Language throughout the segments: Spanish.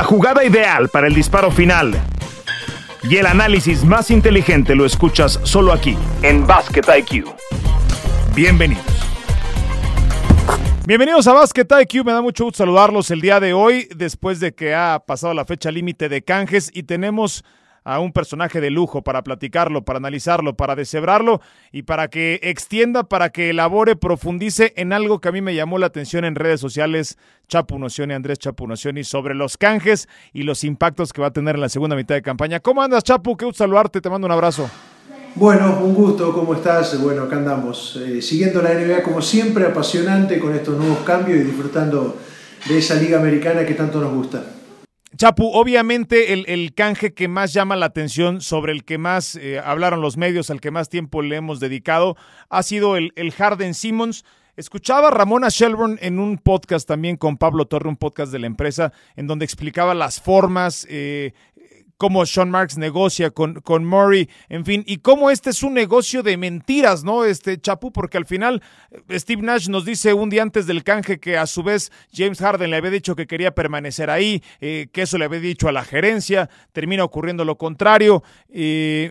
La jugada ideal para el disparo final y el análisis más inteligente lo escuchas solo aquí, en Basket IQ. Bienvenidos. Bienvenidos a Basket IQ, me da mucho gusto saludarlos el día de hoy, después de que ha pasado la fecha límite de canjes y tenemos a un personaje de lujo para platicarlo, para analizarlo, para deshebrarlo y para que extienda, para que elabore, profundice en algo que a mí me llamó la atención en redes sociales, Chapu Nocioni, Andrés Chapu Nocioni, sobre los canjes y los impactos que va a tener en la segunda mitad de campaña. ¿Cómo andas, Chapu? Qué gusto saludarte, te mando un abrazo. Bueno, un gusto, ¿cómo estás? Bueno, acá andamos, eh, siguiendo la NBA como siempre, apasionante con estos nuevos cambios y disfrutando de esa liga americana que tanto nos gusta. Chapu, obviamente el, canje que más llama la atención, sobre el que más eh, hablaron los medios, al que más tiempo le hemos dedicado, ha sido el, el Harden Simmons. Escuchaba a Ramona Shelburne en un podcast también con Pablo Torre, un podcast de la empresa, en donde explicaba las formas, eh, cómo Sean Marks negocia con, con Murray, en fin, y cómo este es un negocio de mentiras, ¿no? Este Chapu, porque al final eh, Steve Nash nos dice un día antes del canje que a su vez James Harden le había dicho que quería permanecer ahí, eh, que eso le había dicho a la gerencia, termina ocurriendo lo contrario. y,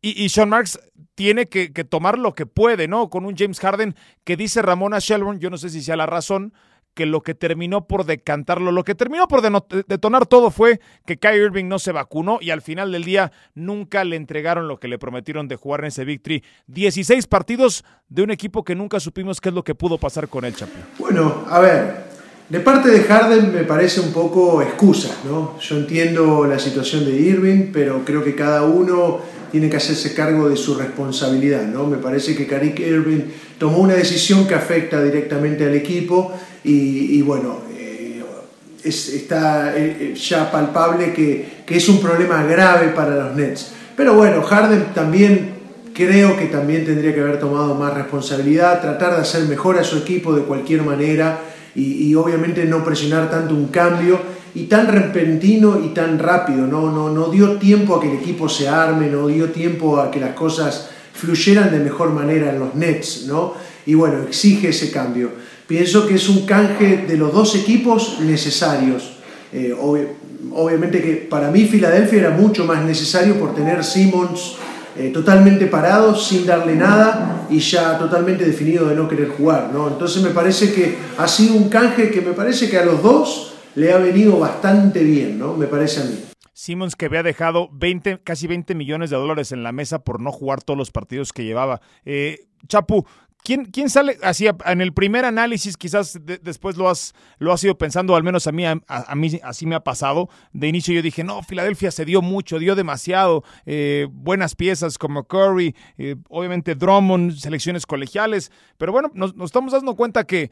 y, Sean Marks tiene que, tomar lo que puede, ¿no? Con un James Harden que dice Ramona Shelburne, yo no sé si sea la razón, que lo que terminó por decantarlo, lo que terminó por detonar todo fue que Kyrie Irving no se vacunó y al final del día nunca le entregaron lo que le prometieron de jugar en ese victory. 16 partidos de un equipo que nunca supimos qué es lo que pudo pasar con él, Chapo. Bueno, a ver, de parte de Harden me parece un poco excusa, ¿no? Yo entiendo la situación de Irving, pero creo que cada uno tiene que hacerse cargo de su responsabilidad, ¿no? Me parece que Karik Irving tomó una decisión que afecta directamente al equipo y, bueno, eh, está eh, ya palpable que, que, es un problema grave para los Nets. Pero bueno, Harden también creo que también tendría que haber tomado más responsabilidad, tratar de hacer mejor a su equipo de cualquier manera y, y obviamente no presionar tanto un cambio y tan repentino y tan rápido, ¿no? No, no dio tiempo a que el equipo se arme, no dio tiempo a que las cosas fluyeran de mejor manera en los Nets, ¿no? Y bueno, exige ese cambio. Pienso que es un canje de los dos equipos necesarios. Eh, obviamente que para mí Filadelfia era mucho más necesario por tener Simmons eh, totalmente parado, sin darle nada y ya totalmente definido de no querer jugar. ¿no? Entonces me parece que ha sido un canje que me parece que a los dos le ha venido bastante bien, ¿no? me parece a mí. Simmons que había dejado 20, casi 20 millones de dólares en la mesa por no jugar todos los partidos que llevaba. Eh, Chapu, ¿Quién, ¿Quién, sale así en el primer análisis? Quizás después lo has, lo has ido pensando, al menos a mí, a, mí así me ha pasado. De inicio yo dije, no, Filadelfia se dio mucho, dio demasiado. Eh, buenas piezas como Curry, eh, obviamente Drummond, selecciones colegiales. Pero bueno, nos, estamos dando cuenta que,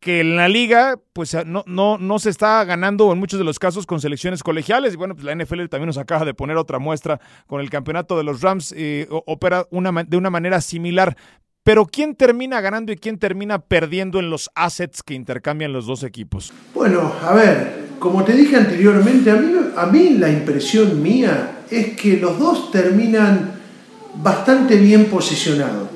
que en la liga pues no, no, no se está ganando en muchos de los casos con selecciones colegiales. Y bueno, pues la NFL también nos acaba de poner otra muestra con el campeonato de los Rams. Eh, opera una, de una manera similar. Pero ¿quién termina ganando y quién termina perdiendo en los assets que intercambian los dos equipos? Bueno, a ver, como te dije anteriormente, a mí, a mí la impresión mía es que los dos terminan bastante bien posicionados,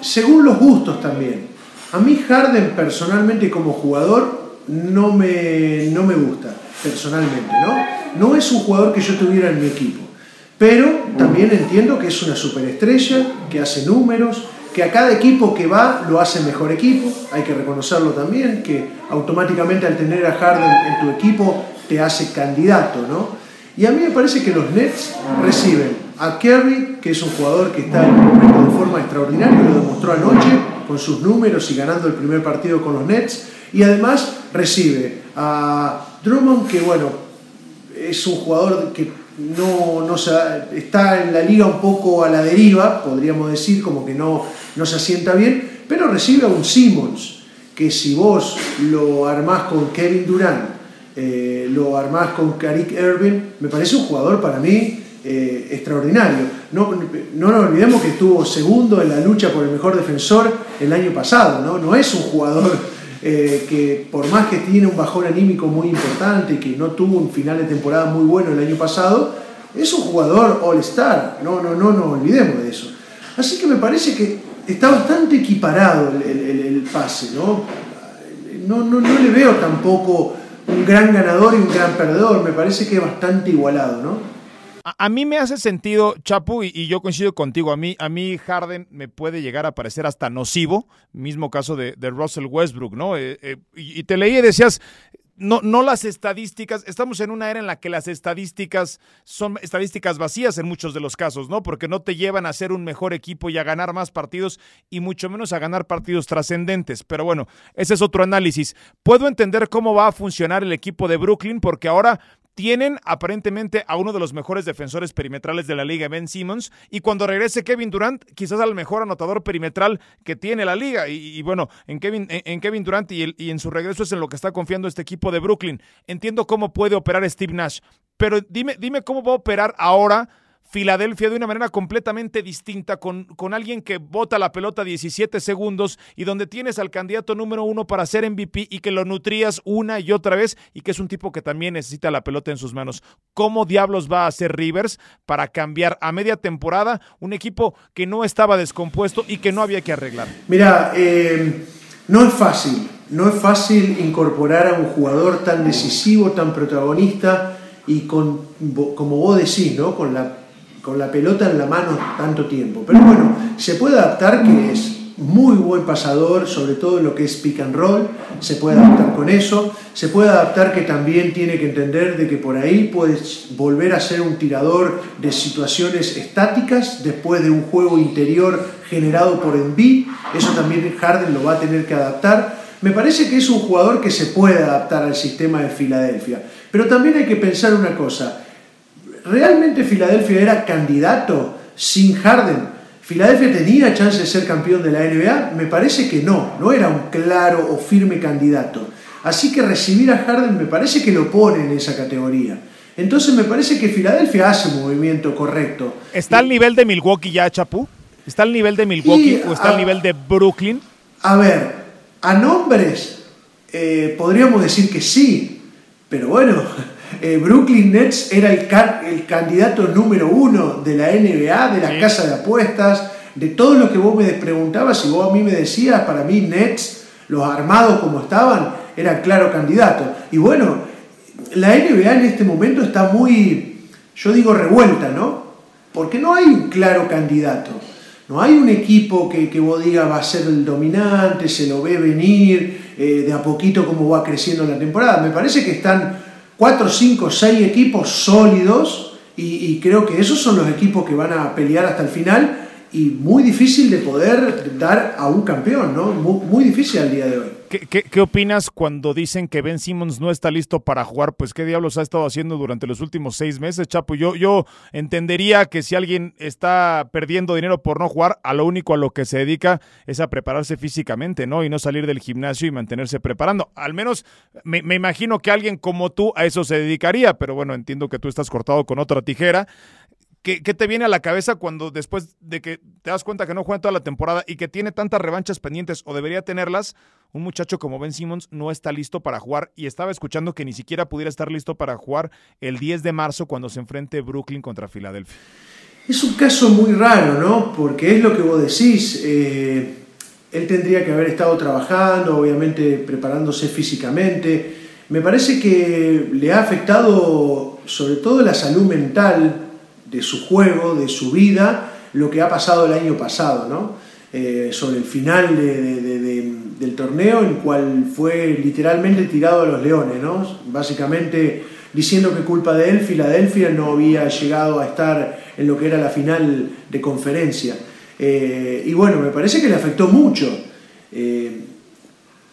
según los gustos también. A mí Harden personalmente como jugador no me, no me gusta, personalmente, ¿no? No es un jugador que yo tuviera en mi equipo, pero también entiendo que es una superestrella, que hace números, que a cada equipo que va lo hace mejor equipo, hay que reconocerlo también, que automáticamente al tener a Harden en tu equipo te hace candidato, ¿no? Y a mí me parece que los Nets reciben a Kerry, que es un jugador que está en de forma extraordinaria, lo demostró anoche con sus números y ganando el primer partido con los Nets, y además recibe a Drummond, que bueno, es un jugador que no, no está en la liga un poco a la deriva, podríamos decir, como que no, no se asienta bien, pero recibe a un Simmons, que si vos lo armás con Kevin Durant, eh, lo armás con Karik Irving, me parece un jugador para mí eh, extraordinario. No, no nos olvidemos que estuvo segundo en la lucha por el mejor defensor el año pasado, ¿no? No es un jugador eh, que por más que tiene un bajón anímico muy importante y que no tuvo un final de temporada muy bueno el año pasado, es un jugador all-star, no, no, no nos olvidemos de eso. Así que me parece que está bastante equiparado el, pase, ¿no? No, ¿no? no, le veo tampoco un gran ganador y un gran perdedor. Me parece que es bastante igualado, ¿no? A, mí me hace sentido, Chapu, y, yo coincido contigo. A mí, a mí Harden me puede llegar a parecer hasta nocivo, mismo caso de, Russell Westbrook, ¿no? Eh, eh, y, te leí y decías, no, no las estadísticas, estamos en una era en la que las estadísticas son estadísticas vacías en muchos de los casos, ¿no? Porque no te llevan a ser un mejor equipo y a ganar más partidos y mucho menos a ganar partidos trascendentes. Pero bueno, ese es otro análisis. Puedo entender cómo va a funcionar el equipo de Brooklyn porque ahora tienen aparentemente a uno de los mejores defensores perimetrales de la liga, Ben Simmons, y cuando regrese Kevin Durant, quizás al mejor anotador perimetral que tiene la liga. Y, bueno, en Kevin, en, Kevin Durant y, y en su regreso es en lo que está confiando este equipo de Brooklyn. Entiendo cómo puede operar Steve Nash, pero dime, dime cómo va a operar ahora Filadelfia de una manera completamente distinta, con, con alguien que bota la pelota 17 segundos y donde tienes al candidato número uno para ser MVP y que lo nutrías una y otra vez y que es un tipo que también necesita la pelota en sus manos. ¿Cómo diablos va a hacer Rivers para cambiar a media temporada un equipo que no estaba descompuesto y que no había que arreglar? Mira, eh, no es fácil, no es fácil incorporar a un jugador tan decisivo, tan protagonista y con, como vos decís, ¿no? con la con la pelota en la mano tanto tiempo. Pero bueno, se puede adaptar que es muy buen pasador, sobre todo en lo que es pick and roll, se puede adaptar con eso, se puede adaptar que también tiene que entender de que por ahí puedes volver a ser un tirador de situaciones estáticas después de un juego interior generado por Embiid, eso también Harden lo va a tener que adaptar. Me parece que es un jugador que se puede adaptar al sistema de Filadelfia, pero también hay que pensar una cosa, ¿Realmente Filadelfia era candidato sin Harden? ¿Filadelfia tenía chance de ser campeón de la NBA? Me parece que no, no era un claro o firme candidato. Así que recibir a Harden me parece que lo pone en esa categoría. Entonces me parece que Filadelfia hace un movimiento correcto. ¿Está al nivel de Milwaukee ya, Chapú? ¿Está al nivel de Milwaukee o está al nivel de Brooklyn? A ver, a nombres eh, podríamos decir que sí, pero bueno, eh, Brooklyn Nets era el, el, candidato número uno de la NBA, de la casa de apuestas, de todo lo que vos me preguntabas y vos a mí me decías, para mí Nets, los armados como estaban, eran claro candidato. Y bueno, la NBA en este momento está muy, yo digo, revuelta, ¿no? Porque no hay un claro candidato. No hay un equipo que, que vos digas va a ser el dominante, se lo ve venir, eh, de a poquito como va creciendo la temporada. Me parece que están cuatro, cinco, seis equipos sólidos y, creo que esos son los equipos que van a pelear hasta el final y muy difícil de poder dar a un campeón, ¿no? muy difícil al día de hoy. ¿Qué, opinas cuando dicen que Ben Simmons no está listo para jugar? Pues qué diablos ha estado haciendo durante los últimos seis meses, Chapo. Yo, yo entendería que si alguien está perdiendo dinero por no jugar, a lo único a lo que se dedica es a prepararse físicamente, ¿no? Y no salir del gimnasio y mantenerse preparando. Al menos me, me imagino que alguien como tú a eso se dedicaría, pero bueno, entiendo que tú estás cortado con otra tijera. ¿Qué, te viene a la cabeza cuando después de que te das cuenta que no juega toda la temporada y que tiene tantas revanchas pendientes o debería tenerlas, un muchacho como Ben Simmons no está listo para jugar y estaba escuchando que ni siquiera pudiera estar listo para jugar el 10 de marzo cuando se enfrente Brooklyn contra Filadelfia? Es un caso muy raro, ¿no? Porque es lo que vos decís. Eh, él tendría que haber estado trabajando, obviamente preparándose físicamente. Me parece que le ha afectado sobre todo la salud mental de su juego, de su vida, lo que ha pasado el año pasado, ¿no? Eh, sobre el final del torneo, en el cual fue literalmente tirado a los leones, ¿no? Básicamente diciendo que culpa de él, Filadelfia no había llegado a estar en lo que era la final de conferencia. Eh, y bueno, me parece que le afectó mucho. Eh,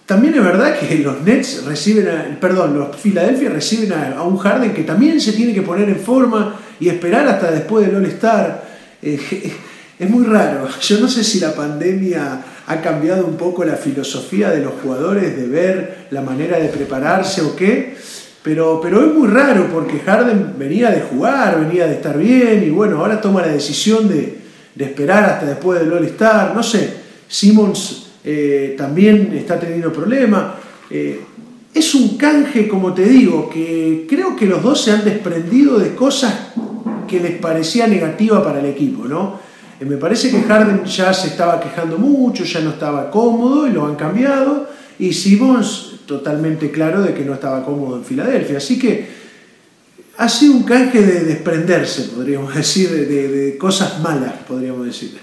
también es verdad que los Nets reciben, perdón, los Philadelphia reciben a, un Harden que también se tiene que poner en forma y esperar hasta después del All-Star. Eh, es muy raro. Yo no sé si la pandemia ha cambiado un poco la filosofía de los jugadores de ver la manera de prepararse o qué, pero, pero es muy raro porque Harden venía de jugar, venía de estar bien y bueno, ahora toma la decisión de, de esperar hasta después del All-Star. No sé, Simmons eh, también está teniendo problemas. Eh, es un canje, como te digo, que creo que los dos se han desprendido de cosas que les parecía negativa para el equipo, ¿no? Eh, me parece que Harden ya se estaba quejando mucho, ya no estaba cómodo y lo han cambiado. Y Simons totalmente claro de que no estaba cómodo en Filadelfia. Así que ha sido un canje de desprenderse, podríamos decir, de, cosas malas, podríamos decir.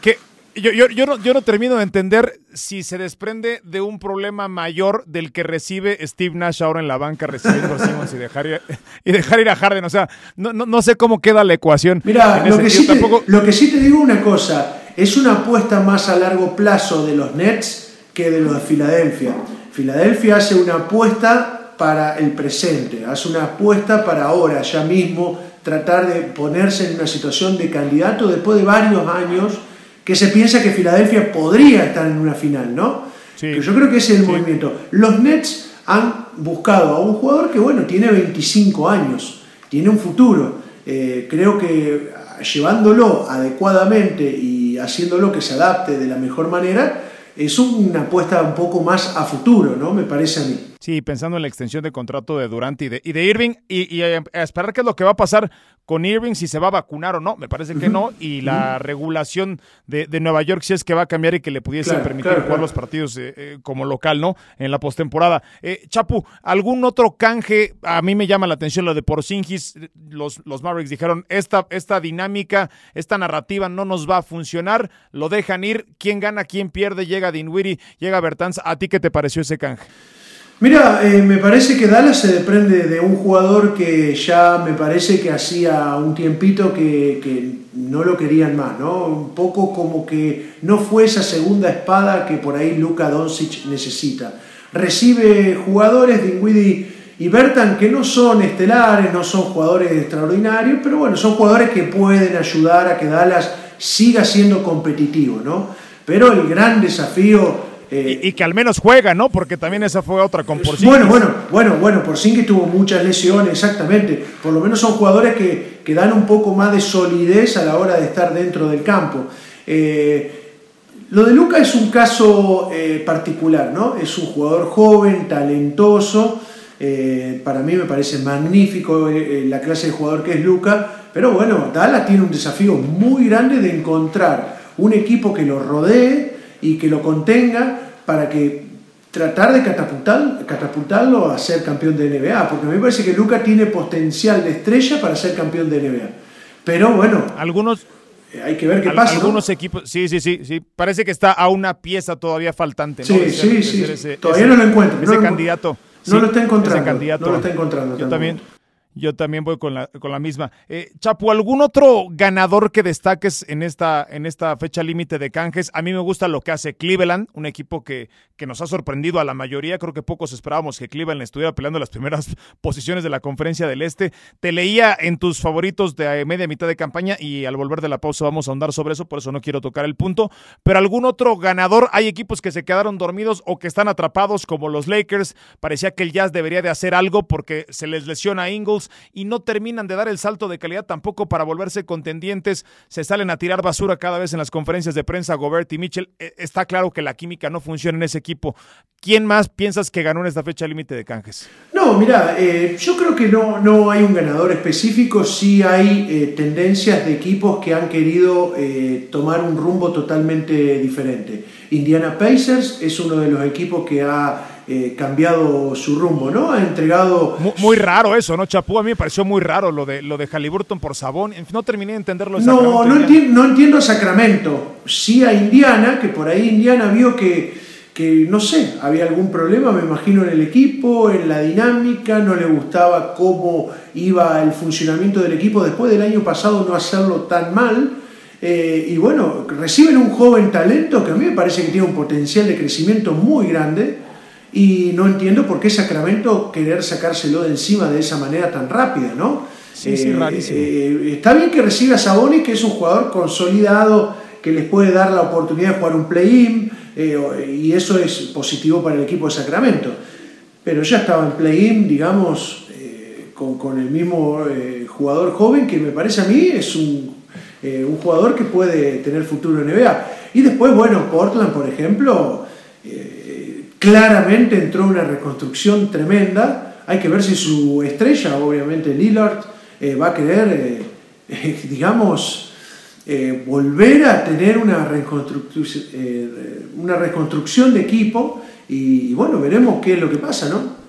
Que yo, yo, yo, no, yo no termino de entender si se desprende de un problema mayor del que recibe Steve Nash ahora en la banca recibiendo a Simmons y dejar ir, y dejar ir a Harden. O sea, no, no, sé cómo queda la ecuación. Mira, lo que, sí te, lo que sí te digo una cosa, es una apuesta más a largo plazo de los Nets que de los de Filadelfia. Filadelfia hace una apuesta para el presente, hace una apuesta para ahora, ya mismo, tratar de ponerse en una situación de candidato después de varios años que se piensa que Filadelfia podría estar en una final, ¿no? Sí. yo creo que ese es el movimiento. Los Nets han buscado a un jugador que, bueno, tiene 25 años, tiene un futuro. Eh, creo que llevándolo adecuadamente y haciéndolo que se adapte de la mejor manera, es una apuesta un poco más a futuro, ¿no? Me parece a mí. Sí, pensando en la extensión de contrato de Durant y de, y de Irving y, a esperar qué es lo que va a pasar con Irving, si se va a vacunar o no. Me parece que no. Y la regulación de, Nueva York, si es que va a cambiar y que le pudiese permitir jugar los partidos eh, eh, como local, ¿no? En la postemporada. Eh, Chapu, ¿algún otro canje? A mí me llama la atención lo de Porzingis. Los, los Mavericks dijeron: esta, esta dinámica, esta narrativa no nos va a funcionar. Lo dejan ir. ¿Quién gana? ¿Quién pierde? Llega Dinwiddie, llega Bertans. ¿A ti qué te pareció ese canje? Mira, eh, me parece que Dallas se desprende de un jugador que ya me parece que hacía un tiempito que, no lo querían más, ¿no? Un poco como que no fue esa segunda espada que por ahí Luka Doncic necesita. Recibe jugadores, Dinwiddie y Bertan, que no son estelares, no son jugadores extraordinarios, pero bueno, son jugadores que pueden ayudar a que Dallas siga siendo competitivo, ¿no? Pero el gran desafío eh, y, que al menos juega, ¿no? Porque también esa fue otra con Porzingis. Bueno, bueno, bueno, bueno, Porzingis tuvo muchas lesiones, exactamente. Por lo menos son jugadores que, que dan un poco más de solidez a la hora de estar dentro del campo. Eh, lo de Luca es un caso eh, particular, ¿no? Es un jugador joven, talentoso. para mí me parece magnífico la clase de jugador que es Luca. Pero bueno, Dallas tiene un desafío muy grande de encontrar un equipo que lo rodee y que lo contenga para que tratar de catapultar, catapultarlo a ser campeón de NBA, porque a mí me parece que Luca tiene potencial de estrella para ser campeón de NBA. Pero bueno, algunos eh, hay que ver qué pasa. Algunos equipos, sí, sí, sí, sí, parece que está a una pieza todavía faltante. ¿no? Sí, sí, sí. todavía no lo encuentro. Ese candidato. No lo está encontrando. no lo está encontrando. Yo también. Yo también voy con la, con la misma. Eh, Chapu, ¿algún otro ganador que destaques en esta, en esta fecha límite de canjes? A mí me gusta lo que hace Cleveland, un equipo que, que nos ha sorprendido a la mayoría. Creo que pocos esperábamos que Cleveland estuviera peleando las primeras posiciones de la conferencia del Este. Te leía en tus favoritos de media mitad de campaña y al volver de la pausa vamos a ahondar sobre eso, por eso no quiero tocar el punto. Pero algún otro ganador, hay equipos que se quedaron dormidos o que están atrapados como los Lakers. Parecía que el Jazz debería de hacer algo porque se les lesiona a Ingles y no terminan de dar el salto de calidad tampoco para volverse contendientes. Se salen a tirar basura cada vez en las conferencias de prensa Gobert y Mitchell. E, está claro que la química no funciona en ese equipo. ¿Quién más piensas que ganó en esta fecha límite de canjes? No, mira, eh, yo creo que no, no hay un ganador específico, sí hay eh, tendencias de equipos que han querido eh, tomar un rumbo totalmente diferente. Indiana Pacers es uno de los equipos que ha eh, cambiado su rumbo, ¿no? Ha entregado... Muy, raro eso, ¿no, Chapú? A mí me pareció muy raro lo de, lo de Halliburton por Sabón. No terminé de entenderlo. No, no, no entiendo a Sacramento. Sí a Indiana, que por ahí Indiana vio que, que, no sé, había algún problema, me imagino, en el equipo, en la dinámica, no le gustaba cómo iba el funcionamiento del equipo después del año pasado no hacerlo tan mal. Eh, y bueno, reciben un joven talento que a mí me parece que tiene un potencial de crecimiento muy grande y no entiendo por qué Sacramento querer sacárselo de encima de esa manera tan rápida, ¿no? Sí, sí, eh, eh, está bien que reciba a Sabonis, que es un jugador consolidado, que les puede dar la oportunidad de jugar un play-in, eh, y eso es positivo para el equipo de Sacramento. Pero ya estaba en play-in, digamos, con, con, el mismo jugador joven, que me parece a mí es un, un jugador que puede tener futuro en NBA. Y después, bueno, Portland, por ejemplo, claramente entró una reconstrucción tremenda. Hay que ver si su estrella, obviamente Lillard, eh, va a querer, eh, eh, digamos, volver a tener una una reconstrucción de equipo y, bueno, veremos qué es lo que pasa, ¿no?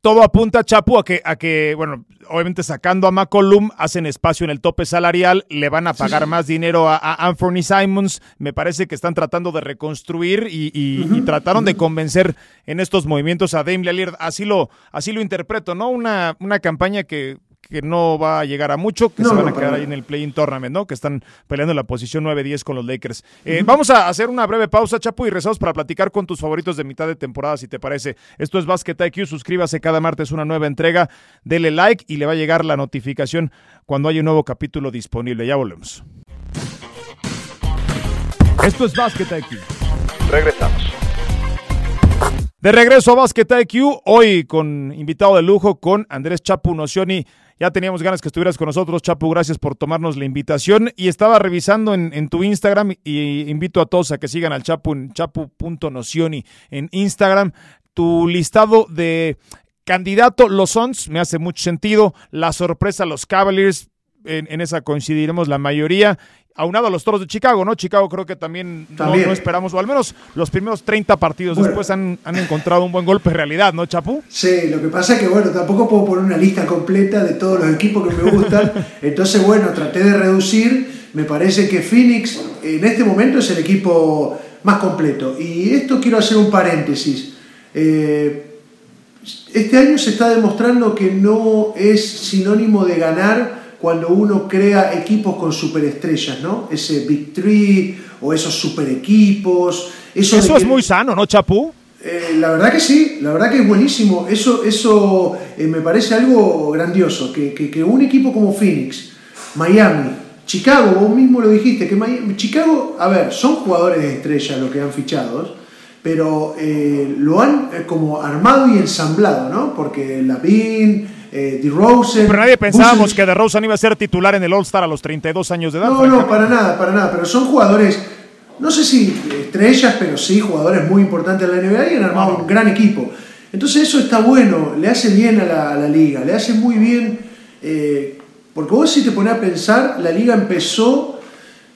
Todo apunta, Chapu, a que, a que, bueno, obviamente sacando a McCollum, hacen espacio en el tope salarial, le van a pagar más dinero a, Anthony Simons. Me parece que están tratando de reconstruir y, trataron de convencer en estos movimientos a Dame Lillard. Así lo, así lo interpreto, ¿no? Una, una campaña que que no va a llegar a mucho, que se van a quedar ahí en el play-in tournament, ¿no? Que están peleando en la posición 9-10 con los Lakers. Eh, vamos a hacer una breve pausa, Chapu, y rezamos para platicar con tus favoritos de mitad de temporada, si te parece. Esto es Basket IQ, suscríbase cada martes una nueva entrega, dele like y le va a llegar la notificación cuando haya un nuevo capítulo disponible. Ya volvemos. Esto es Basket IQ. Regresamos. De regreso a Basket IQ, hoy con invitado de lujo con Andrés Chapu Nocioni ya teníamos ganas que estuvieras con nosotros, Chapu. Gracias por tomarnos la invitación. Y estaba revisando en, tu Instagram y invito a todos a que sigan al Chapu en chapu.nocioni en Instagram. Tu listado de candidato, los Suns, me hace mucho sentido. La sorpresa, los Cavaliers, en, en, esa coincidiremos la mayoría aunado a los Toros de Chicago, ¿no? Chicago creo que también, No, esperamos, o al menos los primeros 30 partidos después han, encontrado un buen golpe de realidad, ¿no, Chapu? Sí, lo que pasa es que, bueno, tampoco puedo poner una lista completa de todos los equipos que me gustan, entonces, bueno, traté de reducir, me parece que Phoenix en este momento es el equipo más completo. Y esto quiero hacer un paréntesis. Eh, este año se está demostrando que no es sinónimo de ganar cuando uno crea equipos con superestrellas, ¿no? Ese Big Three o esos super equipos. Eso, es muy sano, ¿no, Chapú? Eh, la verdad que sí, la verdad que es buenísimo. Eso, eso eh, me parece algo grandioso. Que, que, un equipo como Phoenix, Miami, Chicago, vos mismo lo dijiste, que Chicago, a ver, son jugadores de estrella los que han fichado, pero eh, lo han como armado y ensamblado, ¿no? Porque Lavin, eh, Pero nadie pensábamos que DeRozan iba a ser titular en el All-Star a los 32 años de edad. No, no, para nada, para nada. Pero son jugadores, no sé si estrellas, pero sí jugadores muy importantes en la NBA y han armado un gran equipo. Entonces eso está bueno, le hace bien a la, liga, le hace muy bien. Eh, porque vos si te pones a pensar, la liga empezó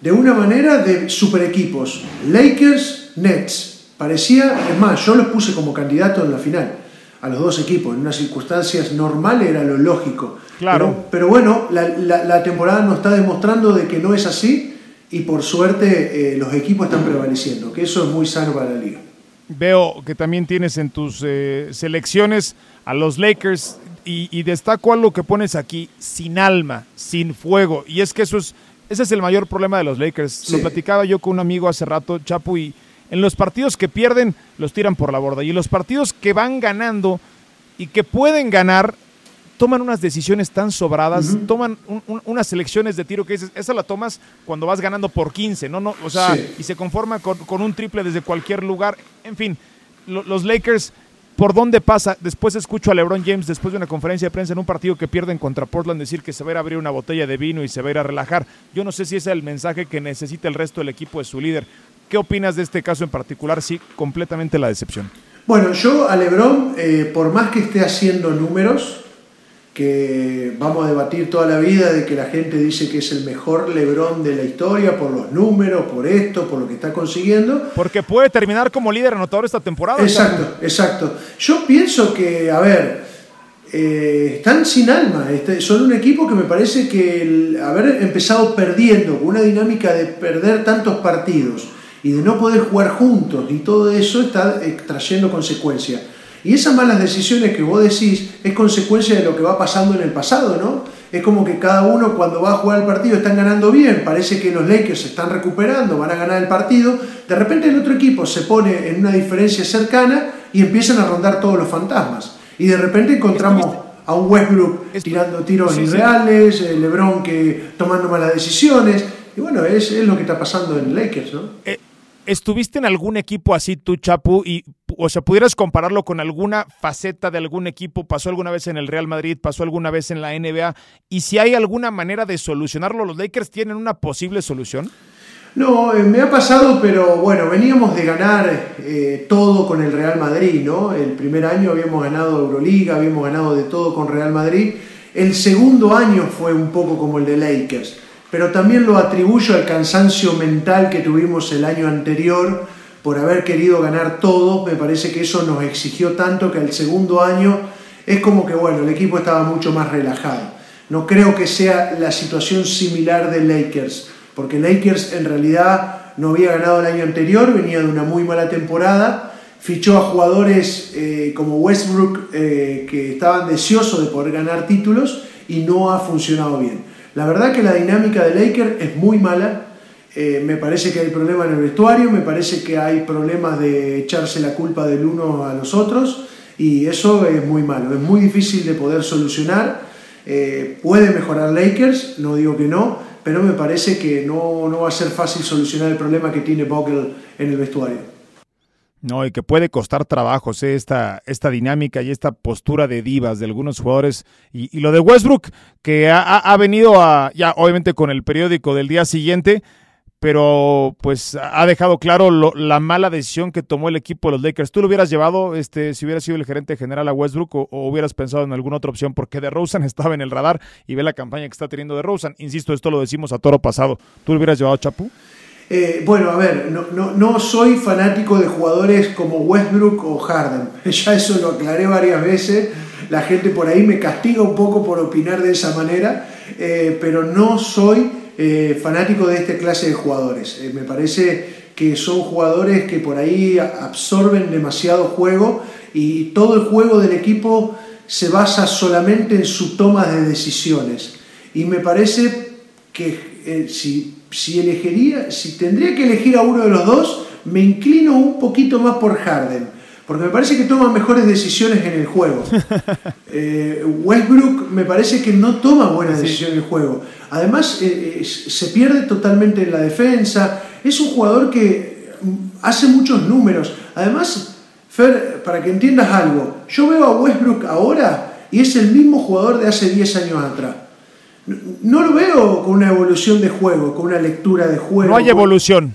de una manera de super equipos. Lakers, Nets. Parecía, es más, yo los puse como candidato en la final a los dos equipos. En unas circunstancias normales era lo lógico. Claro. Pero, bueno, la, temporada nos está demostrando de que no es así y por suerte eh, los equipos están prevaleciendo, que eso es muy sano para la liga. Veo que también tienes en tus eh, selecciones a los Lakers y, destaco algo que pones aquí, sin alma, sin fuego. Y es que eso es, ese es el mayor problema de los Lakers. Lo platicaba yo con un amigo hace rato, Chapu, y en los partidos que pierden, los tiran por la borda. Y en los partidos que van ganando y que pueden ganar, toman unas decisiones tan sobradas, toman unas selecciones de tiro que dices, esa la tomas cuando vas ganando por 15, ¿no? no o sea, y se conforma con, un triple desde cualquier lugar. En fin, los Lakers, ¿por dónde pasa? Después escucho a LeBron James, después de una conferencia de prensa en un partido que pierden contra Portland, decir que se va a ir a abrir una botella de vino y se va a ir a relajar. Yo no sé si ese es el mensaje que necesita el resto del equipo de su líder. ¿Qué opinas de este caso en particular? Sí, completamente la decepción. Bueno, yo a Lebron, eh, por más que esté haciendo números, que vamos a debatir toda la vida de que la gente dice que es el mejor Lebron de la historia por los números, por esto, por lo que está consiguiendo. Porque puede terminar como líder anotador esta temporada. Exacto, exacto. Yo pienso que, a ver, eh, están sin alma. Este, son un equipo que me parece que el haber empezado perdiendo, con una dinámica de perder tantos partidos, y de no poder jugar juntos y todo eso está eh, trayendo consecuencias. Y esas malas decisiones que vos decís es consecuencia de lo que va pasando en el pasado, ¿no? Es como que cada uno cuando va a jugar el partido están ganando bien, parece que los Lakers se están recuperando, van a ganar el partido, de repente el otro equipo se pone en una diferencia cercana y empiezan a rondar todos los fantasmas. Y de repente encontramos a un Westbrook tirando tiros irreales, eh, LeBron que tomando malas decisiones, y bueno, es, es, lo que está pasando en Lakers, ¿no? Eh, ¿Estuviste en algún equipo así tú, Chapu? Y, o sea, ¿pudieras compararlo con alguna faceta de algún equipo? ¿Pasó alguna vez en el Real Madrid? ¿Pasó alguna vez en la NBA? Y si hay alguna manera de solucionarlo, ¿los Lakers tienen una posible solución? No, eh, me ha pasado, pero bueno, veníamos de ganar eh, todo con el Real Madrid, ¿no? El primer año habíamos ganado Euroliga, habíamos ganado de todo con Real Madrid. El segundo año fue un poco como el de Lakers pero también lo atribuyo al cansancio mental que tuvimos el año anterior por haber querido ganar todo. Me parece que eso nos exigió tanto que el segundo año es como que, bueno, el equipo estaba mucho más relajado. No creo que sea la situación similar de Lakers, porque Lakers en realidad no había ganado el año anterior, venía de una muy mala temporada, fichó a jugadores eh, como Westbrook eh, que estaban deseosos de poder ganar títulos y no ha funcionado bien. La verdad que la dinámica de Lakers es muy mala, eh, me parece que hay problemas en el vestuario, me parece que hay problemas de echarse la culpa del uno a los otros y eso es muy malo, es muy difícil de poder solucionar. Eh, puede mejorar Lakers, no digo que no, pero me parece que no, no va a ser fácil solucionar el problema que tiene Buckle en el vestuario. No, y que puede costar trabajo ¿eh? esta, esta dinámica y esta postura de divas de algunos jugadores. Y, lo de Westbrook, que ha, ha, venido a, ya obviamente con el periódico del día siguiente, pero pues ha dejado claro la mala decisión que tomó el equipo de los Lakers. ¿Tú lo hubieras llevado este, si hubieras sido el gerente general a Westbrook o, hubieras pensado en alguna otra opción? Porque de Rosen estaba en el radar y ve la campaña que está teniendo de Rosen. Insisto, esto lo decimos a toro pasado. ¿Tú lo hubieras llevado Chapu? Eh, bueno, a ver, no, no, no, soy fanático de jugadores como Westbrook o Harden. Ya eso lo aclaré varias veces. La gente por ahí me castiga un poco por opinar de esa manera, eh, pero no soy eh, fanático de esta clase de jugadores. Me parece que son jugadores que por ahí absorben demasiado juego y todo el juego del equipo se basa solamente en su toma de decisiones. Y me parece que eh, si, si elegiría, si tendría que elegir a uno de los dos, me inclino un poquito más por Harden porque me parece que toma mejores decisiones en el juego. Eh, Westbrook me parece que no toma buenas decisiones en el juego. Además, eh, se pierde totalmente en la defensa. Es un jugador que mm, hace muchos números. Además, Fer, para que entiendas algo, yo veo a Westbrook ahora y es el mismo jugador de hace 10 años atrás. No lo veo con una evolución de juego, con una lectura de juego. No hay evolución.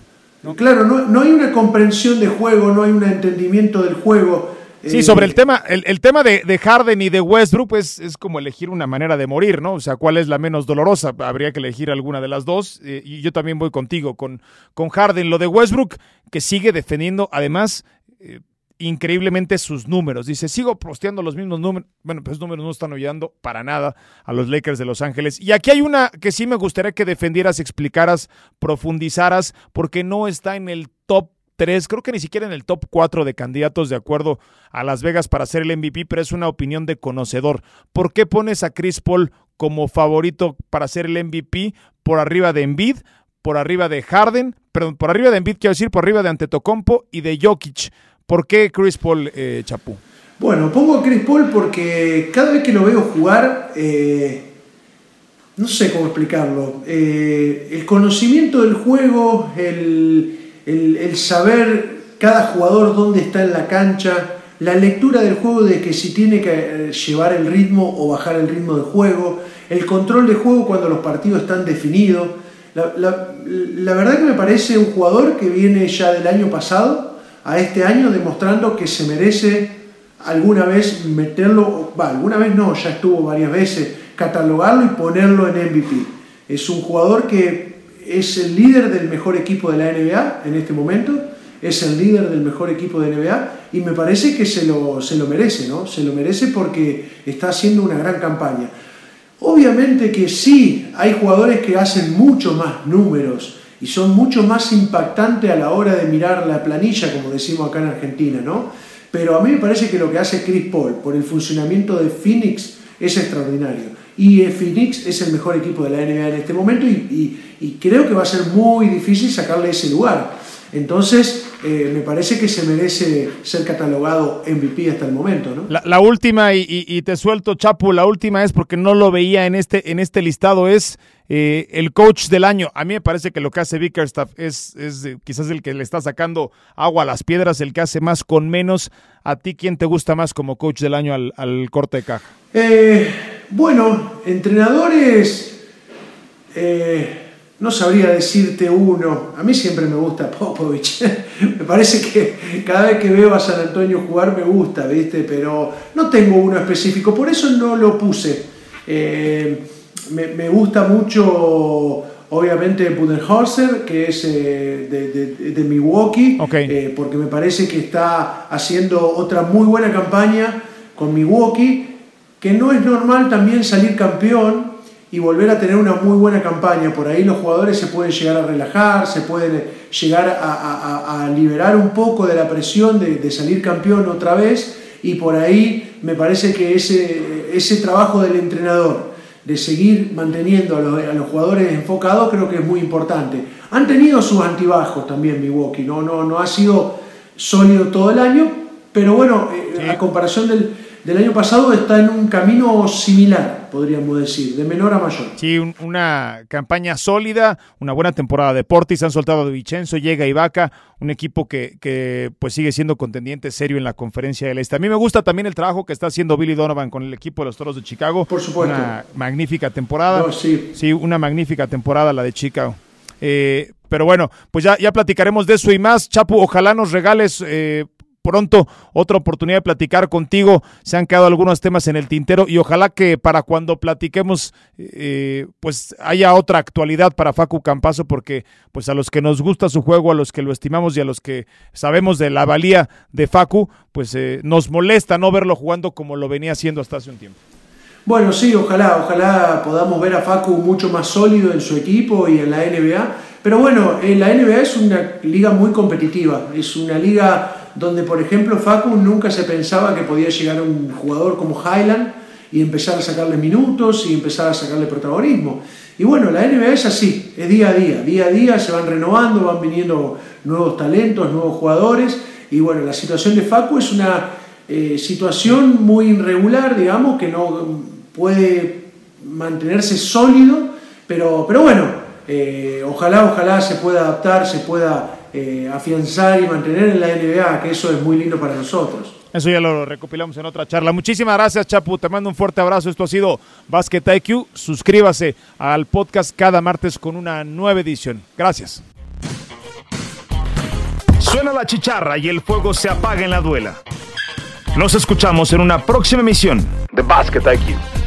Claro, no, hay una comprensión de juego, no hay un entendimiento del juego. Sí, sobre el eh, tema, el, tema de, Harden y de Westbrook es, es como elegir una manera de morir, ¿no? O sea, ¿cuál es la menos dolorosa? Habría que elegir alguna de las dos. Eh, y yo también voy contigo, con, con Harden. Lo de Westbrook, que sigue defendiendo, además, eh, increíblemente sus números. Dice, sigo posteando los mismos números. Bueno, pues números no están ayudando para nada a los Lakers de Los Ángeles. Y aquí hay una que sí me gustaría que defendieras, explicaras, profundizaras, porque no está en el top 3, creo que ni siquiera en el top 4 de candidatos de acuerdo a Las Vegas para ser el MVP, pero es una opinión de conocedor. ¿Por qué pones a Chris Paul como favorito para ser el MVP por arriba de Embiid, por arriba de Harden, perdón, por arriba de Embiid quiero decir, por arriba de Antetokounmpo y de Jokic? ¿Por qué Chris Paul, eh, Chapú? Bueno, pongo a Chris Paul porque cada vez que lo veo jugar, eh, no sé cómo explicarlo, eh, el conocimiento del juego, el, el, saber cada jugador dónde está en la cancha, la lectura del juego de que si tiene que llevar el ritmo o bajar el ritmo del juego, el control de juego cuando los partidos están definidos. La, la, verdad que me parece un jugador que viene ya del año pasado, a este año demostrando que se merece alguna vez meterlo, va, alguna vez no, ya estuvo varias veces, catalogarlo y ponerlo en MVP. Es un jugador que es el líder del mejor equipo de la NBA en este momento, es el líder del mejor equipo de NBA y me parece que se lo, se lo merece, ¿no? Se lo merece porque está haciendo una gran campaña. Obviamente que sí, hay jugadores que hacen mucho más números, y son mucho más impactantes a la hora de mirar la planilla, como decimos acá en Argentina, ¿no? Pero a mí me parece que lo que hace Chris Paul por el funcionamiento de Phoenix es extraordinario. Y Phoenix es el mejor equipo de la NBA en este momento y, y creo que va a ser muy difícil sacarle ese lugar. Entonces, eh, me parece que se merece ser catalogado MVP hasta el momento. ¿no? La, última, y, te suelto, Chapo, la última es porque no lo veía en este, en este listado, es eh, el coach del año. A mí me parece que lo que hace Bickerstaff es, es eh, quizás el que le está sacando agua a las piedras, el que hace más con menos. ¿A ti quién te gusta más como coach del año al, al corte de caja? bueno, entrenadores no sabría decirte uno. A mí siempre me gusta Popovich. me parece que cada vez que veo a San Antonio jugar me gusta, ¿viste? Pero no tengo uno específico, por eso no lo puse. Eh, me, gusta mucho obviamente Budenholzer, que es eh, de, Milwaukee, eh, porque me parece que está haciendo otra muy buena campaña con Milwaukee, que no es normal también salir campeón y volver a tener una muy buena campaña. Por ahí los jugadores se pueden llegar a relajar, se pueden llegar a, liberar un poco de la presión de, salir campeón otra vez y por ahí me parece que ese, ese trabajo del entrenador de seguir manteniendo a los, jugadores enfocados creo que es muy importante. Han tenido sus antibajos también Milwaukee, no, no, no ha sido sólido todo el año, pero bueno, eh, a comparación del, del año pasado está en un camino similar, podríamos decir, de menor a mayor. Sí, una campaña sólida, una buena temporada de Portis, han soltado de Vicenzo, llega Ibaka, un equipo que, que, pues sigue siendo contendiente serio en la conferencia del Este. A mí me gusta también el trabajo que está haciendo Billy Donovan con el equipo de los Toros de Chicago. Por supuesto. Una magnífica temporada. sí. sí. una magnífica temporada la de Chicago. Eh, pero bueno, pues ya, ya platicaremos de eso y más. Chapu, ojalá nos regales eh, pronto otra oportunidad de platicar contigo. Se han quedado algunos temas en el tintero y ojalá que para cuando platiquemos eh, pues haya otra actualidad para Facu Campazo porque pues a los que nos gusta su juego, a los que lo estimamos y a los que sabemos de la valía de Facu, pues eh, nos molesta no verlo jugando como lo venía haciendo hasta hace un tiempo. Bueno, sí, ojalá, ojalá podamos ver a Facu mucho más sólido en su equipo y en la NBA. Pero bueno, la NBA es una liga muy competitiva, es una liga donde por ejemplo Facu nunca se pensaba que podía llegar un jugador como Highland y empezar a sacarle minutos y empezar a sacarle protagonismo. Y bueno, la NBA es así, es día a día, día a día se van renovando, van viniendo nuevos talentos, nuevos jugadores y bueno, la situación de Facu es una eh, situación muy irregular, digamos, que no puede mantenerse sólido, pero, pero bueno, eh, ojalá, ojalá se pueda adaptar, se pueda eh, afianzar y mantener en la NBA, que eso es muy lindo para nosotros. Eso ya lo recopilamos en otra charla. Muchísimas gracias, Chapu. Te mando un fuerte abrazo. Esto ha sido Basket IQ. Suscríbase al podcast cada martes con una nueva edición. Gracias. Suena la chicharra y el fuego se apaga en la duela. Nos escuchamos en una próxima emisión de Basket IQ.